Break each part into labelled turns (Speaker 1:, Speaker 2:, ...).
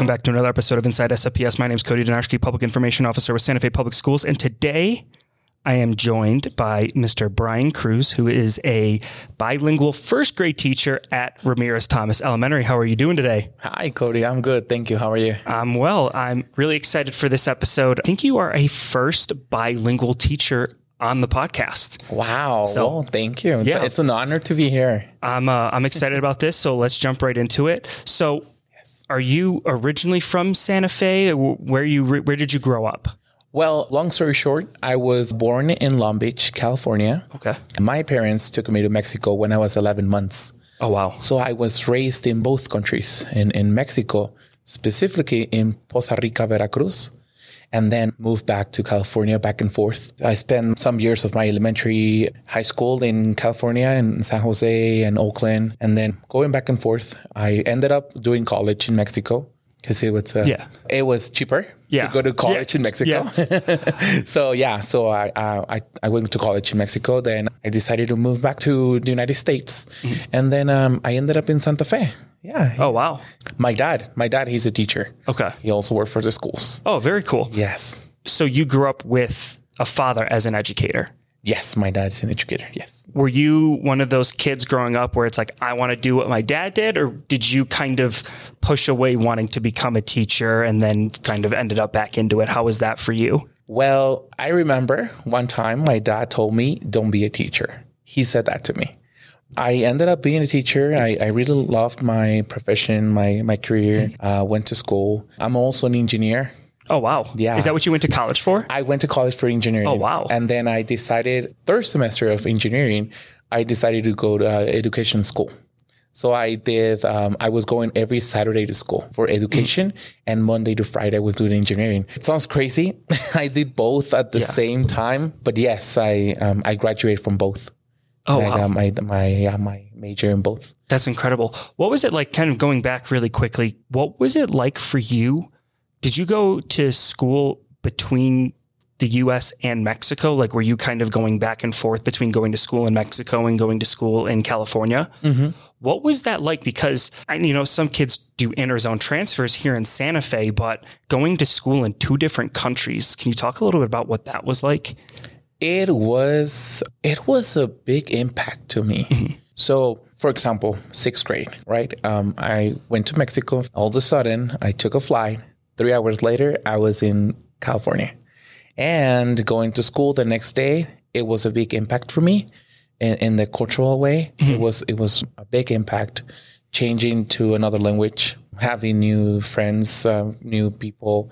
Speaker 1: Welcome back to another episode of Inside SFPS. My name is Cody Donarski, Public Information Officer with Santa Fe Public Schools. And today I am joined by Mr. Bryan Cruz, who is a bilingual first grade teacher at Ramirez Thomas Elementary. How are you doing today?
Speaker 2: Hi, Cody. I'm good. Thank you. How are you?
Speaker 1: I'm well. I'm really excited for this episode. I think you are a first bilingual teacher on the podcast.
Speaker 2: Wow.
Speaker 1: So-
Speaker 2: well, thank you. It's,
Speaker 1: Yeah.
Speaker 2: it's an honor to be here.
Speaker 1: I'm uh, I'm excited about this, so let's jump right into it. So, are you originally from Santa Fe? Where you where did you grow up?
Speaker 2: Well, long story short, I was born in Long Beach, California.
Speaker 1: Okay.
Speaker 2: My parents took me to Mexico when I was 11 months.
Speaker 1: Oh wow.
Speaker 2: So I was raised in both countries, in, in Mexico, specifically in Poza Rica, Veracruz, and then moved back to California back and forth. I spent some years of my elementary high school in California in San Jose and Oakland, and then going back and forth. I ended up doing college in Mexico because it was uh,
Speaker 1: Yeah.
Speaker 2: it was cheaper
Speaker 1: Yeah.
Speaker 2: to go to college
Speaker 1: Yeah.
Speaker 2: in Mexico. Yeah. so yeah, so I, I I went to college in Mexico. Then I decided to move back to the United States, and then um, I ended up in Santa Fe. Yeah,
Speaker 1: Oh wow.
Speaker 2: my dad, my dad, he's a teacher.
Speaker 1: Okay.
Speaker 2: He also worked for the schools.
Speaker 1: Oh, very cool.
Speaker 2: Yes,
Speaker 1: So you grew up with a father as an educator.
Speaker 2: yes, my dad's an educator. Yes.
Speaker 1: Were you one of those kids growing up where it's like I want to do what my dad did, or did you kind of push away wanting to become a teacher and then kind of ended up back into it? How was that for you?
Speaker 2: Well, I remember one time my dad told me, "Don't be a teacher." He said that to me. I ended up being a teacher. I, I really loved my profession, my my career. Uh, went to school. I'm also an engineer.
Speaker 1: Oh wow.
Speaker 2: Yeah.
Speaker 1: Is that what you went to college for?
Speaker 2: I went to college for engineering.
Speaker 1: Oh, wow.
Speaker 2: And then I decided third semester of engineering, I decided to go to uh, education school. So I did. Um, I was going every Saturday to school for education, and Monday to Friday I was doing engineering. It sounds crazy. I did both at the same time, but yes, I um, I graduated from both.
Speaker 1: Oh
Speaker 2: I
Speaker 1: wow.
Speaker 2: got my my uh, my major in both.
Speaker 1: That's incredible. What was it like, kind of going back really quickly? What was it like for you? Did you go to school between the US and Mexico? Like, were you kind of going back and forth between going to school in Mexico and going to school in California? What was that like? Because, you know, some kids do interzone transfers here in Santa Fe, but going to school in two different countries, can you talk a little bit about what that was like?
Speaker 2: It was it was a big impact to me. So, for example, sixth grade, right? Um, I went to Mexico. All of a sudden, I took a flight. Three hours later, I was in California, and going to school the next day. It was a big impact for me, in, in the cultural way. It was it was a big impact. Changing to another language, having new friends, uh, new people,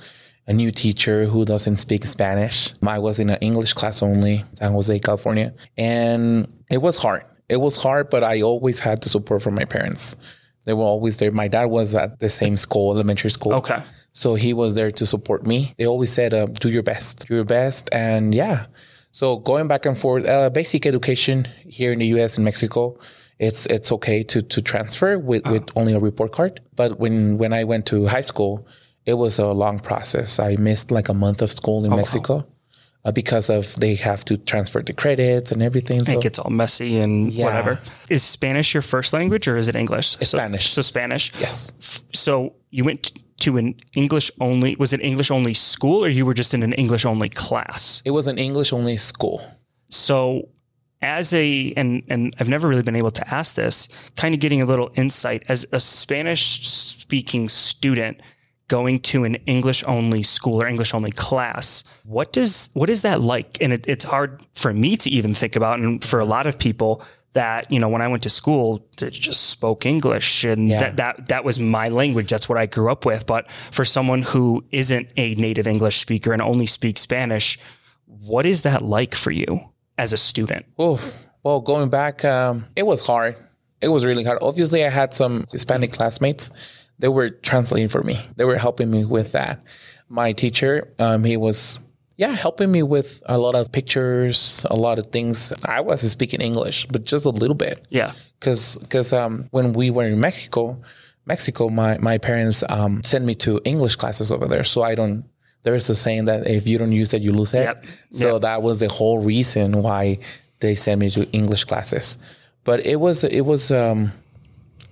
Speaker 2: a new teacher who doesn't speak Spanish. I was in an English class only, San Jose, California. And it was hard. It was hard, but I always had the support from my parents. They were always there. My dad was at the same school, elementary school.
Speaker 1: Okay.
Speaker 2: So he was there to support me. They always said, uh, do your best, do your best. And yeah. So going back and forth, uh, basic education here in the US and Mexico, it's it's okay to to transfer with, with only a report card. But when when I went to high school, it was a long process. I missed like a month of school in Mexico uh, because of they have to transfer the credits and everything. So
Speaker 1: it gets all messy and
Speaker 2: Yeah.
Speaker 1: whatever. Is Spanish your first language or is it English? So-
Speaker 2: Spanish.
Speaker 1: So, Spanish.
Speaker 2: yes,
Speaker 1: So you went to an English only. Was it English only school or you were just in an English only class?
Speaker 2: it was an English only school.
Speaker 1: So as a and and I've never really been able to ask this, kind of getting a little insight as a Spanish speaking student going to an English only school or English only class. What does what is that like? And it, it's hard for me to even think about, and for a lot of people that you know when I went to school, it just spoke English, and
Speaker 2: Yeah.
Speaker 1: that that that was my language. That's what I grew up with. But for someone who isn't a native English speaker and only speaks Spanish, what is that like for you as a student?
Speaker 2: Oh, well, going back, um, it was hard. It was really hard. Obviously, I had some Hispanic classmates. They were translating for me. They were helping me with that. My teacher, um, he was, yeah, helping me with a lot of pictures, a lot of things. I wasn't speaking English, but just a little bit.
Speaker 1: Yeah.
Speaker 2: because because um, when we were in Mexico, Mexico, my my parents um, sent me to English classes over there, so I don't. There's a saying that if you don't use it, you lose it.
Speaker 1: Yep.
Speaker 2: So that was the whole reason why they sent me to English classes. But it was it was um,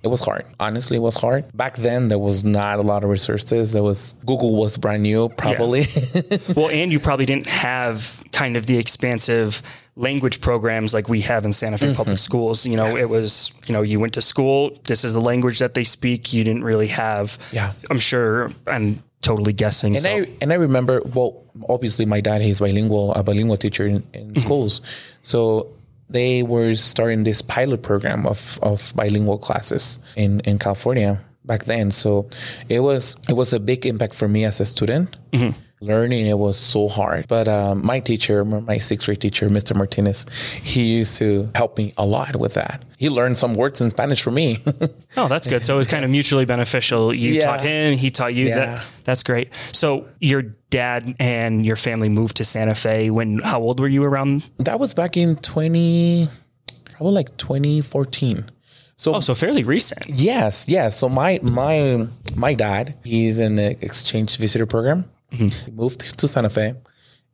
Speaker 2: it was hard. Honestly, it was hard. Back then, there was not a lot of resources. There was Google was brand new, probably.
Speaker 1: well, and you probably didn't have kind of the expansive language programs like we have in Santa Fe public schools. You know,
Speaker 2: Mm-hmm. Yes.
Speaker 1: it was, you know, you went to school, this is the language that they speak. You didn't really have,
Speaker 2: Yeah.
Speaker 1: I'm sure, I'm totally guessing.
Speaker 2: And
Speaker 1: so.
Speaker 2: I and I remember, well, obviously my dad he's bilingual, a bilingual teacher in, in schools, so they were starting this pilot program of of bilingual classes in in California back then. So it was it was a big impact for me as a student. Mm-hmm. Learning it was so hard, but um, my teacher, my sixth grade teacher, Mr. Martinez, he used to help me a lot with that. He learned some words in Spanish for me.
Speaker 1: Oh, that's good. So it was kind of mutually beneficial. You
Speaker 2: Yeah.
Speaker 1: taught him, he taught you.
Speaker 2: Yeah.
Speaker 1: That that's great. So your dad and your family moved to Santa Fe when how old were you around?
Speaker 2: that was back in twenty, probably like twenty fourteen. So
Speaker 1: Oh, so fairly recent.
Speaker 2: Yes, yes. So my my my dad, he's in the exchange visitor program. He moved to Santa Fe,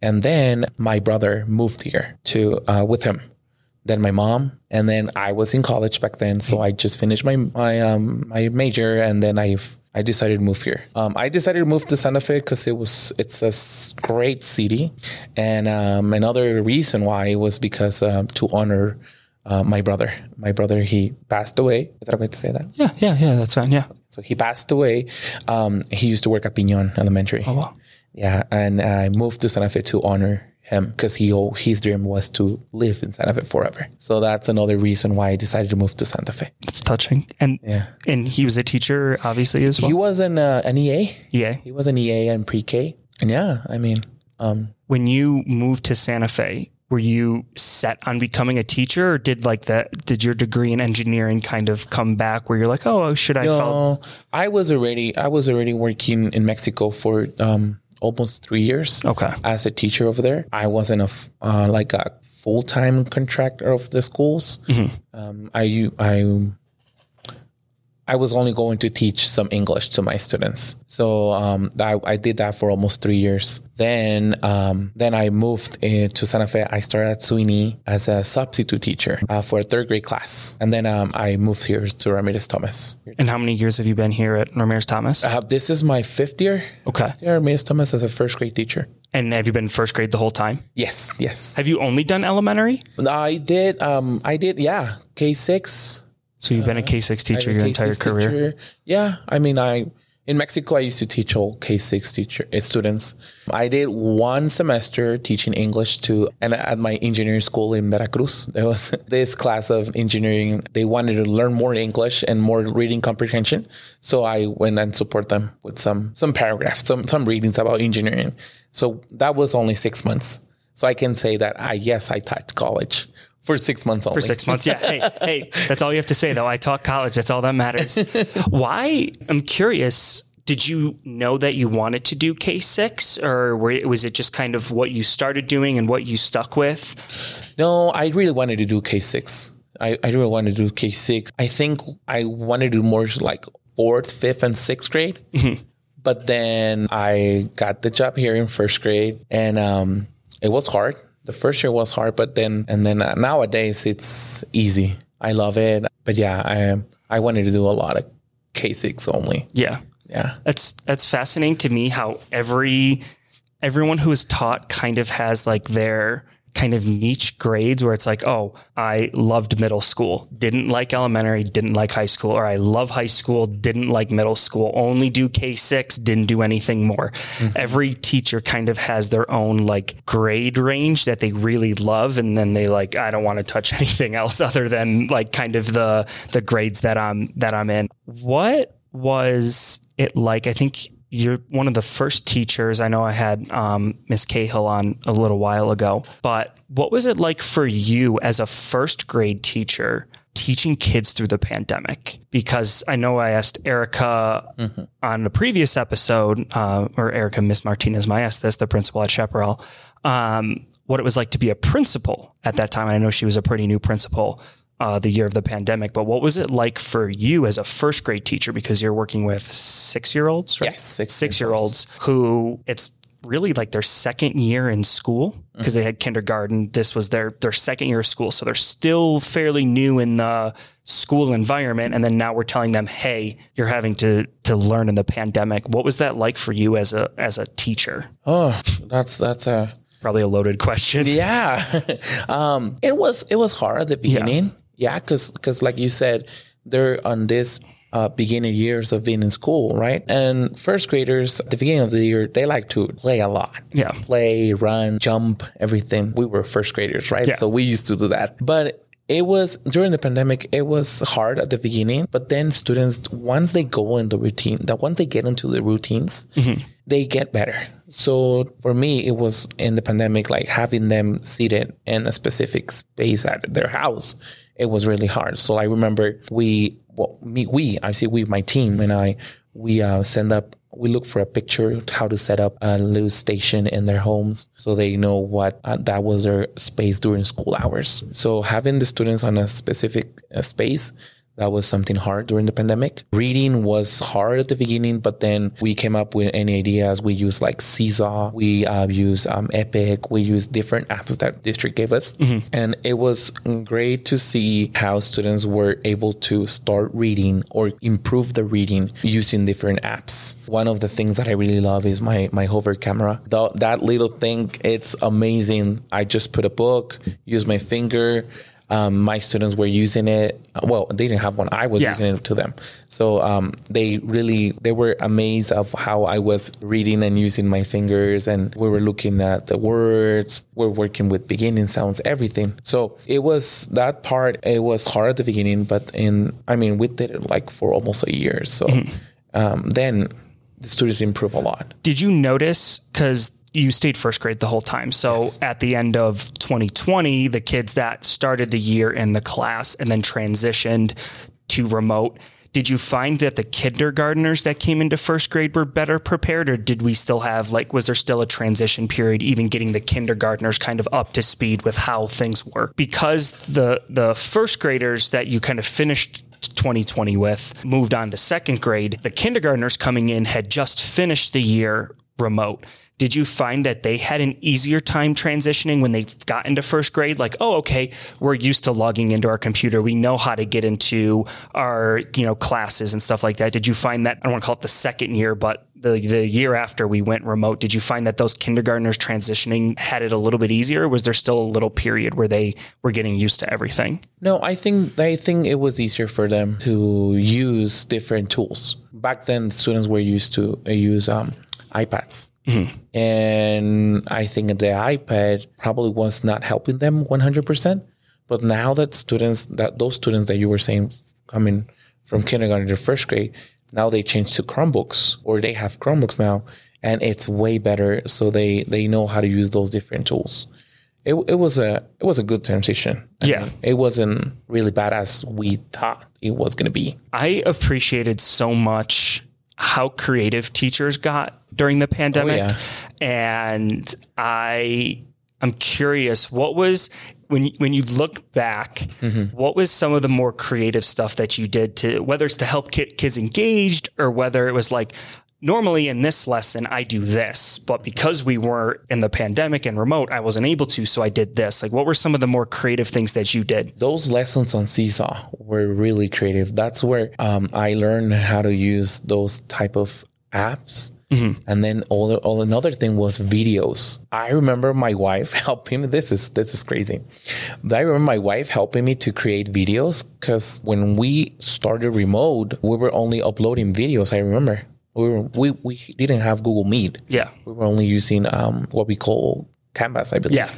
Speaker 2: and then my brother moved here to uh, with him. Then my mom, and then I was in college back then, so I just finished my my um my major, and then I I decided to move here. Um, I decided to move to Santa Fe because it was it's a great city, and um, another reason why was because um, to honor uh, my brother. My brother he passed away. Is that okay to say that?
Speaker 1: Yeah, yeah, yeah. That's fine. Yeah.
Speaker 2: So he passed away. Um, he used to work at Piñon Elementary.
Speaker 1: Oh, wow.
Speaker 2: Yeah, and I moved to Santa Fe to honor him because he his dream was to live in Santa Fe forever. So that's another reason why I decided to move to Santa Fe.
Speaker 1: It's touching. And
Speaker 2: Yeah.
Speaker 1: and he was a teacher, obviously as well.
Speaker 2: He was an uh, an EA.
Speaker 1: yeah.
Speaker 2: He was an EA and pre-K. And yeah, I mean, um,
Speaker 1: When you moved to Santa Fe, were you set on becoming a teacher, or did like that? Did your degree in engineering kind of come back where you're like, oh, should I?
Speaker 2: no, I was already I was already working in Mexico for um, almost three years.
Speaker 1: Okay.
Speaker 2: as a teacher over there. I wasn't a f- uh, like a full time contractor of the schools. Um, I I I was only going to teach some English to my students. So um, I, I did that for almost three years. Then um, then I moved to Santa Fe. I started at Sweeney as a substitute teacher uh, for a third grade class, and then um, I moved here to Ramirez Thomas.
Speaker 1: And how many years have you been here at Ramirez Thomas?
Speaker 2: Uh, this is my fifth year.
Speaker 1: okay.
Speaker 2: Yeah, Ramirez Thomas as a first grade teacher.
Speaker 1: And have you been first grade the whole time?
Speaker 2: Yes, yes.
Speaker 1: Have you only done elementary?
Speaker 2: I did. Um, I did. Yeah, K six.
Speaker 1: So you've been a K six teacher your entire career.
Speaker 2: Yeah, I mean, I in Mexico I used to teach all K six teacher uh, students. I did one semester teaching English to and at my engineering school in Veracruz. There was this class of engineering. They wanted to learn more English and more reading comprehension, so I went and support them with some some paragraphs, some some readings about engineering. So that was only six months. So I can say that I yes I taught college for six months only.
Speaker 1: For six months, yeah. Hey, hey, that's all you have to say, though. I taught college. That's all that matters. Why? I'm curious. Did you know that you wanted to do K six, or were, was it just kind of what you started doing and what you stuck with?
Speaker 2: No, I really wanted to do K six. I, I really wanted to do K six. I think I wanted to do more like fourth, fifth, and sixth grade. But then I got the job here in first grade, and um, it was hard. The first year was hard, but then and then uh, nowadays it's easy. I love it. But yeah, I I wanted to do a lot of K six only.
Speaker 1: Yeah,
Speaker 2: Yeah.
Speaker 1: that's that's fascinating to me. How every everyone who is taught kind of has like their kind of niche grades where it's like, oh, I loved middle school, didn't like elementary, didn't like high school, or I love high school, didn't like middle school, only do K six, didn't do anything more. Mm-hmm. Every teacher kind of has their own like grade range that they really love, and then they like, I don't want to touch anything else other than like kind of the the grades that I'm that I'm in. What was it like? I think you're one of the first teachers. I know I had um, Miss Cahill on a little while ago, but what was it like for you as a first grade teacher teaching kids through the pandemic? Because I know I asked Erica on the previous episode, uh, or Erica Miss Martinez, I asked this, the principal at Chaparral, um, what it was like to be a principal at that time. And I know she was a pretty new principal uh, the year of the pandemic. But what was it like for you as a first grade teacher? Because you're working with six year olds, right?
Speaker 2: Yes, six
Speaker 1: six year olds who it's really like their second year in school because they had kindergarten. This was their their second year of school, so they're still fairly new in the school environment. And then now we're telling them, "Hey, you're having to to learn in the pandemic." What was that like for you as a as a teacher?
Speaker 2: Oh, that's that's a
Speaker 1: Probably a loaded question.
Speaker 2: yeah. um, it was it was hard at the beginning. Yeah, because because like you said, they're on this uh, beginning years of being in school, right? And first graders at the beginning of the year, they like to play a lot.
Speaker 1: Yeah.
Speaker 2: Play, run, jump, everything. We were first graders, right?
Speaker 1: Yeah.
Speaker 2: So we used to do that. But it was during the pandemic, it was hard at the beginning. But then students, once they go in the routine, that once they get into the routines, they get better. So for me, it was in the pandemic, like having them seated in a specific space at their house. It was really hard. So I remember we, well, me, we, I say we, my team and I, we uh, send up, we look for a picture how to set up a little station in their homes so they know what uh, that was their space during school hours. So having the students on a specific uh, space that was something hard during the pandemic. Reading was hard at the beginning, but then we came up with any ideas. We use like Seesaw, we uh, use um, Epic, we use different apps that district gave us, and it was great to see how students were able to start reading or improve the reading using different apps. One of the things that I really love is my my hover camera. The, that little thing, it's amazing. I just put a book, use my finger um, my students were using it. Well, they didn't have one. I was
Speaker 1: Yeah.
Speaker 2: using it to them. So um, they really they were amazed of how I was reading and using my fingers, and we were looking at the words. We're working with beginning sounds, everything. So it was that part. It was hard at the beginning, but in I mean, we did it like for almost a year. So um, then the students improve a lot.
Speaker 1: Did you notice because you stayed first grade the whole time? So at the end of 2020, the kids that started the year in the class and then transitioned to remote. Did you find that the kindergartners that came into first grade were better prepared, or did we still have like was there still a transition period, even getting the kindergartners kind of up to speed with how things work? Because the the first graders that you kind of finished 2020 with moved on to second grade. The kindergartners coming in had just finished the year remote. Did you find that they had an easier time transitioning when they got into first grade? Like, oh, okay, we're used to logging into our computer. We know how to get into our, you know, classes and stuff like that. Did you find that I don't want to call it the second year, but the the year after we went remote, did you find that those kindergartners transitioning had it a little bit easier? Was there still a little period where they were getting used to everything?
Speaker 2: No, I think I think it was easier for them to use different tools. Back then, students were used to uh, use um, iPads, mm-hmm. and I think the iPad probably was not helping them one hundred percent. But now that students, that those students that you were saying coming from kindergarten to first grade, now they change to Chromebooks or they have Chromebooks now, and it's way better. So they they know how to use those different tools. It, it was a it was a good transition. I
Speaker 1: Yeah.
Speaker 2: mean, it wasn't really bad as we thought it was going to be.
Speaker 1: I appreciated so much how creative teachers got during the pandemic.
Speaker 2: Oh, yeah.
Speaker 1: And I I'm curious what was when you, when you look back, mm-hmm. what was some of the more creative stuff that you did to whether it's to help ki- kids engaged or whether it was like normally in this lesson I do this, but because we were in the pandemic and remote, I wasn't able to, so I did this. Like what were some of the more creative things that you did?
Speaker 2: Those lessons on Seesaw were really creative. That's where um, I learned how to use those type of apps. And then all, the, all another thing was videos. I remember my wife helping me. This is this is crazy. But I remember my wife helping me to create videos because when we started remote, we were only uploading videos. I remember we were we, we didn't have Google Meet.
Speaker 1: Yeah.
Speaker 2: We were only using um, what we call Canvas, I believe.
Speaker 1: Yeah.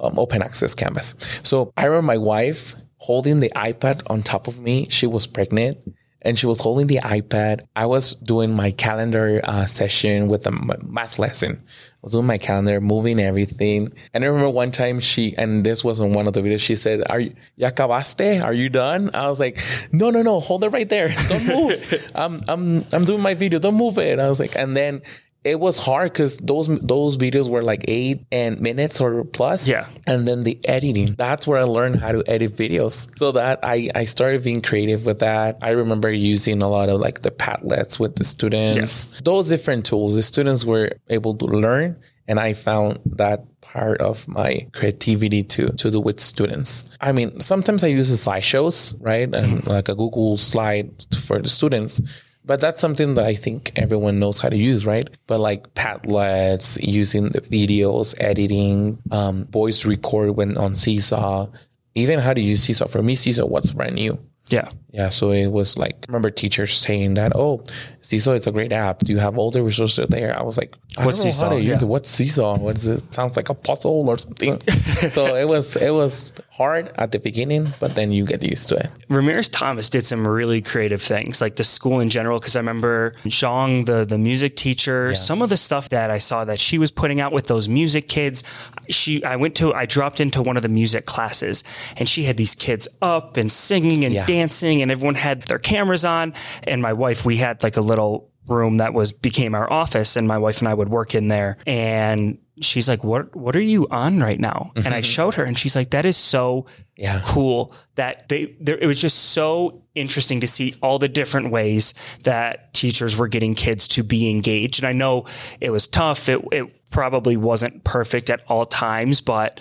Speaker 2: Um, open access Canvas. So I remember my wife holding the iPad on top of me. She was pregnant and she was holding the iPad. I was doing my calendar uh, session with a math lesson. I was doing my calendar, moving everything. And I remember one time she, and this wasn't one of the videos, she said, Are you, ya acabaste? Are you done? I was like, No, no, no, hold it right there. Don't move. I'm, I'm, I'm doing my video. Don't move it. I was like, and then it was hard because those those videos were like eight and minutes or plus.
Speaker 1: Yeah.
Speaker 2: And then the editing. That's where I learned how to edit videos. So that I, I started being creative with that. I remember using a lot of like the Padlets with the students. Those different tools. The students were able to learn and I found that part of my creativity to to do with students. I mean, sometimes I use slideshows, right, and like a Google slide for the students. But that's something that I think everyone knows how to use, right? But like Padlets, using the videos, editing, um, voice record when on Seesaw, even how to use Seesaw. For me, Seesaw what's brand new.
Speaker 1: Yeah.
Speaker 2: Yeah, so it was like I remember teachers saying that, oh, Seesaw is a great app. Do you have all the resources there? I was like, I
Speaker 1: What's
Speaker 2: don't know
Speaker 1: Seesaw?
Speaker 2: how to use
Speaker 1: Yeah.
Speaker 2: it. What's Seesaw? What is it? Sounds like a puzzle or something. so it was it was hard at the beginning, but then you get used to it.
Speaker 1: Ramirez Thomas did some really creative things, like the school in general. Because I remember Zhang, the the music teacher, some of the stuff that I saw that she was putting out with those music kids. She, I went to, I dropped into one of the music classes, and she had these kids up and singing and
Speaker 2: Yeah.
Speaker 1: dancing, and everyone had their cameras on. And my wife, we had like a little room that was became our office, and my wife and I would work in there. And she's like, "What What are you on right now?" And I mm-hmm. showed her, and she's like, "That is so."
Speaker 2: Yeah.
Speaker 1: cool that they there, it was just so interesting to see all the different ways that teachers were getting kids to be engaged and i know it was tough it, it probably wasn't perfect at all times but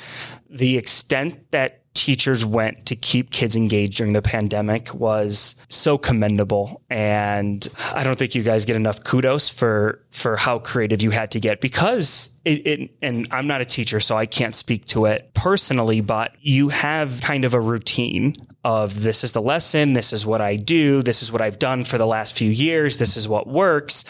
Speaker 1: the extent that teachers went to keep kids engaged during the pandemic was so commendable. And i don't think you guys get enough kudos for for how creative you had to get because it, it and i'm not a teacher so i can't speak to it personally but you have kind of a routine of this is the lesson this is what i do this is what i've done for the last few years this is what works.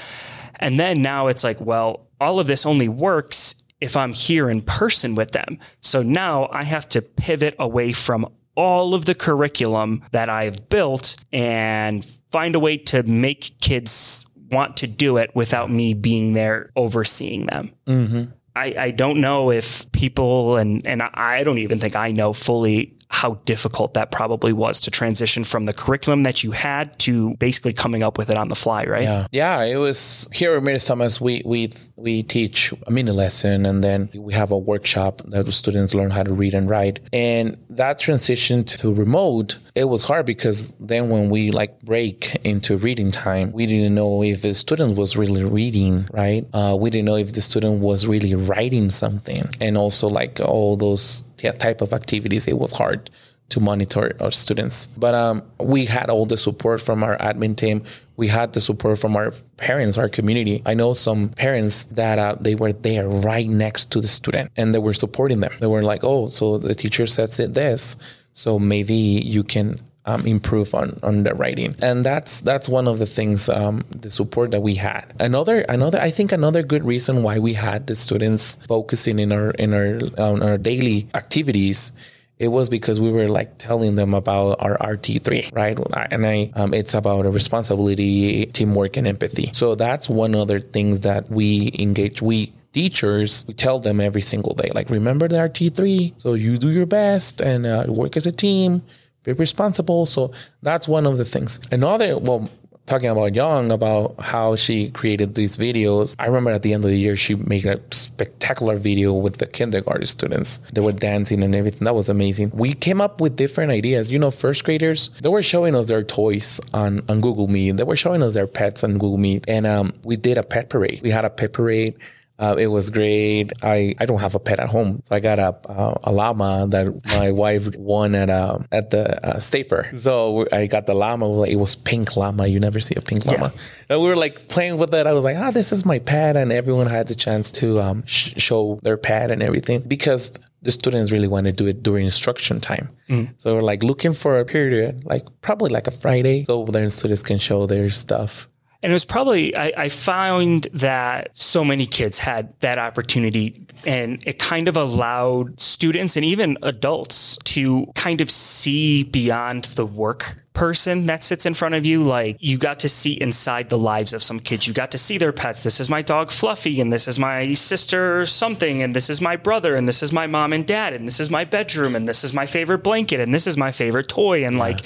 Speaker 1: And then now it's like well all of this only works if I'm here in person with them. So now I have to pivot away from all of the curriculum that I've built and find a way to make kids want to do it without me being there overseeing them. Mm-hmm. I, I don't know if people and and I don't even think I know fully how difficult that probably was to transition from the curriculum that you had to basically coming up with it on the fly, right?
Speaker 2: Yeah, yeah. It was here at Ramirez Thomas. We we we teach a mini lesson, and then we have a workshop that the students learn how to read and write. And that transition to remote, it was hard because then when we like break into reading time, we didn't know if the student was really reading, right? Uh, we didn't know if the student was really writing something, and also like all those yeah, type of activities. It was hard to monitor our students. But um, we had all the support from our admin team. We had the support from our parents, our community. I know some parents that uh, they were there right next to the student and they were supporting them. They were like, oh, so the teacher said this. So maybe you can um, improve on, on the writing. And that's that's one of the things, um, the support that we had. Another another I think another good reason why we had the students focusing in our in our on our daily activities it was because we were like telling them about our RT3, right? And I, um, it's about a responsibility, teamwork, and empathy. So that's one other things that we engage. We teachers, we tell them every single day, like remember the RT3. So you do your best and uh, work as a team, be responsible. So that's one of the things. Another, well, talking about Young, about how she created these videos. I remember at the end of the year, she made a spectacular video with the kindergarten students. They were dancing and everything. That was amazing. We came up with different ideas. You know, first graders, they were showing us their toys on, on Google Meet. They were showing us their pets on Google Meet. And um, we did a pet parade. We had a pet parade. Uh, it was great. I, I don't have a pet at home, so I got a uh, a llama that my wife won at uh, at the uh, state fair. So I got the llama. Like, it was pink llama. You never see a pink llama. And we were like playing with it. I was like, ah, this is my pet, and everyone had the chance to um, sh- show their pet and everything because the students really want to do it during instruction time. So we're like looking for a period, like probably like a Friday, so their students can show their stuff.
Speaker 1: And it was probably, I, I found that so many kids had that opportunity and it kind of allowed students and even adults to kind of see beyond the work person that sits in front of you. Like you got to see inside the lives of some kids. You got to see their pets. This is my dog Fluffy, and this is my sister something, and this is my brother, and this is my mom and dad, and this is my bedroom, and this is my favorite blanket, and this is my favorite toy. And like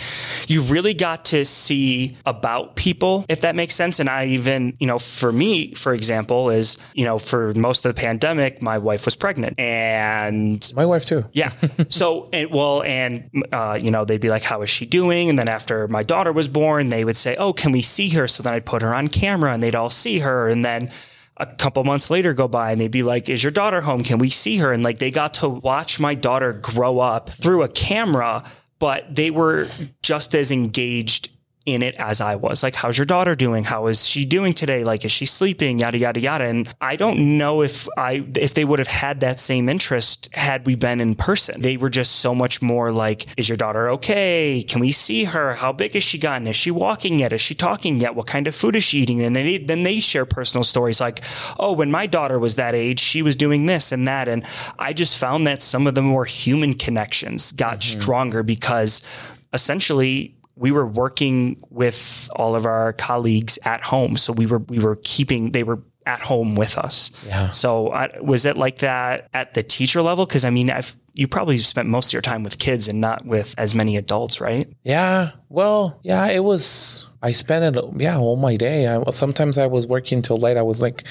Speaker 1: you really got to see about people, if that makes sense. And I even, you know, for me, for example, is, you know, for most of the pandemic, my wife was pregnant and
Speaker 2: My wife too.
Speaker 1: yeah. So, and well, and, uh, you know, they'd be like, how is she doing? And then after my daughter was born, they would say, oh, can we see her? So then I'd put her on camera and they'd all see her. And then, a couple months later go by and they'd be like, Is your daughter home? Can we see her? And like they got to watch my daughter grow up through a camera, but they were just as engaged in it as I was. Like, how's your daughter doing? How is she doing today? Like, is she sleeping? Yada yada yada. And I don't know if I if they would have had that same interest had we been in person. They were just so much more like, is your daughter okay? Can we see her? How big has she gotten? Is she walking yet? Is she talking yet? What kind of food is she eating? And they then they share personal stories like, oh, when my daughter was that age, she was doing this and that. And I just found that some of the more human connections got mm-hmm. stronger because essentially we were working with all of our colleagues at home. So we were we were keeping they were at home with us.
Speaker 2: Yeah.
Speaker 1: So I, was it like that at the teacher level? Because I mean, I've, you probably spent most of your time with kids and not with as many adults, right?
Speaker 2: Yeah. Well, yeah, it was. I spent it. Yeah, all my day. I sometimes I was working till late. I was like,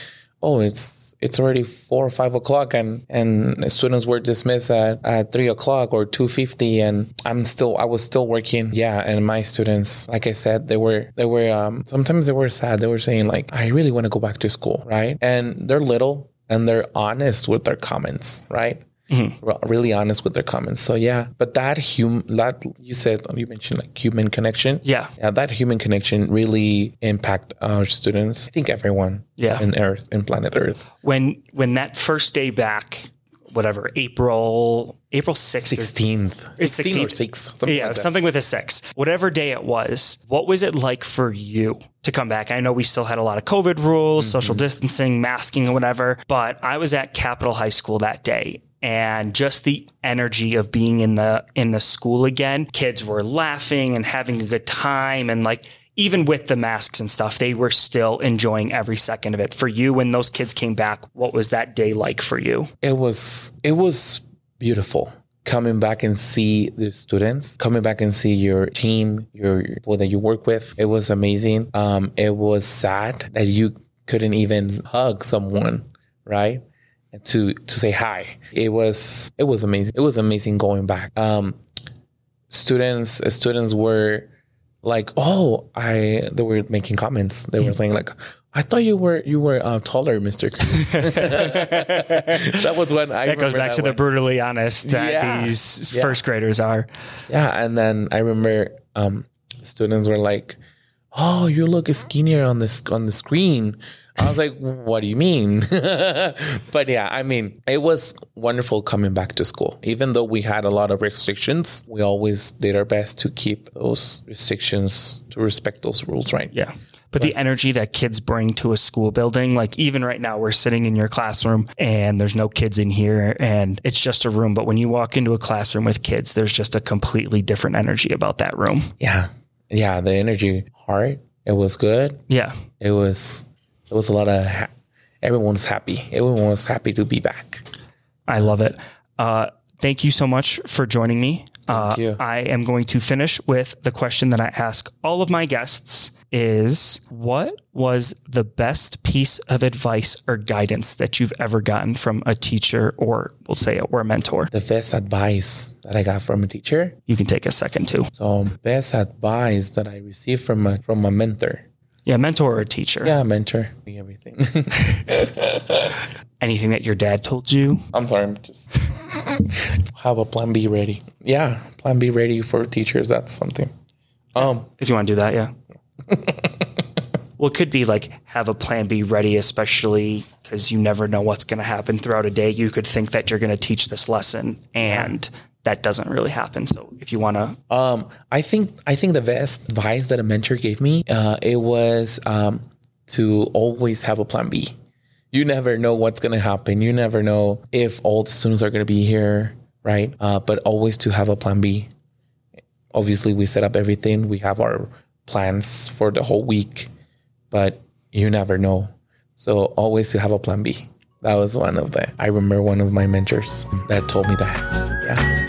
Speaker 2: oh, it's it's already four or five o'clock, and and students were dismissed at, at three o'clock or two fifty, and I'm still I was still working. Yeah, and my students, like I said, they were they were um sometimes they were sad. They were saying like, I really want to go back to school, right? And they're little and they're honest with their comments, right? Mm-hmm. Re- really honest with their comments. So yeah, but that hum that you said you mentioned like human connection.
Speaker 1: Yeah.
Speaker 2: Yeah, that human connection really impact our students. I think everyone.
Speaker 1: Yeah.
Speaker 2: In Earth, in planet Earth.
Speaker 1: When when that first day back, whatever April April sixth,
Speaker 2: Sixteenth,
Speaker 1: It's
Speaker 2: or
Speaker 1: 16th.
Speaker 2: six, something
Speaker 1: yeah,
Speaker 2: like
Speaker 1: something with a six. Whatever day it was, what was it like for you to come back? I know we still had a lot of COVID rules, social mm-hmm. distancing, masking, and whatever, but I was at Capital High School that day. And just the energy of being in the in the school again, kids were laughing and having a good time, and like even with the masks and stuff, they were still enjoying every second of it. For you, when those kids came back, what was that day like for you?
Speaker 2: it was it was beautiful coming back and see the students coming back and see your team your people that you work with it was amazing um it was sad that you couldn't even hug someone right to to say hi it was it was amazing it was amazing going back um students students were like oh i they were making comments they were saying like i thought you were you were uh, taller mr Cruz. that was when i
Speaker 1: That goes back
Speaker 2: that
Speaker 1: to the brutally honest that
Speaker 2: Yeah.
Speaker 1: these
Speaker 2: Yeah.
Speaker 1: first graders are.
Speaker 2: yeah and then i remember um students were like oh you look skinnier on this on the screen i was like what do you mean but yeah i mean it was wonderful coming back to school even though we had a lot of restrictions we always did our best to keep those restrictions to respect those rules right
Speaker 1: Yeah. But the energy that kids bring to a school building, like even right now, we're sitting in your classroom and there's no kids in here and it's just a room. But when you walk into a classroom with kids, there's just a completely different energy about that room.
Speaker 2: yeah yeah the energy heart it was good
Speaker 1: Yeah.
Speaker 2: it was it was a lot of ha- everyone's happy everyone was happy to be back
Speaker 1: I love it. Uh, thank you so much for joining me. Uh,
Speaker 2: you.
Speaker 1: I am going to finish with the question that I ask all of my guests is what was the best piece of advice or guidance that you've ever gotten from a teacher or we'll say or a mentor?
Speaker 2: the best advice that I got from a teacher.
Speaker 1: You can take a second too.
Speaker 2: So best advice that I received from a from a mentor.
Speaker 1: Yeah, mentor or a teacher.
Speaker 2: Yeah, mentor. Everything.
Speaker 1: Anything that your dad told you?
Speaker 2: I'm sorry. I'm just have a plan B ready. Yeah, plan B ready for teachers. That's something. Um,
Speaker 1: If you want to do that, yeah. well, it could be like have a plan B ready, especially because you never know what's going to happen throughout a day. You could think that you're going to teach this lesson and that doesn't really happen. So if you want to,
Speaker 2: um, I think I think the best advice that a mentor gave me, uh, it was um, to always have a plan B. You never know what's going to happen. You never know if all the students are going to be here, right? Uh, but always to have a plan B. Obviously, we set up everything. We have our plans for the whole week, but you never know. So always to have a plan B. That was one of the, I remember one of my mentors that told me that. Yeah.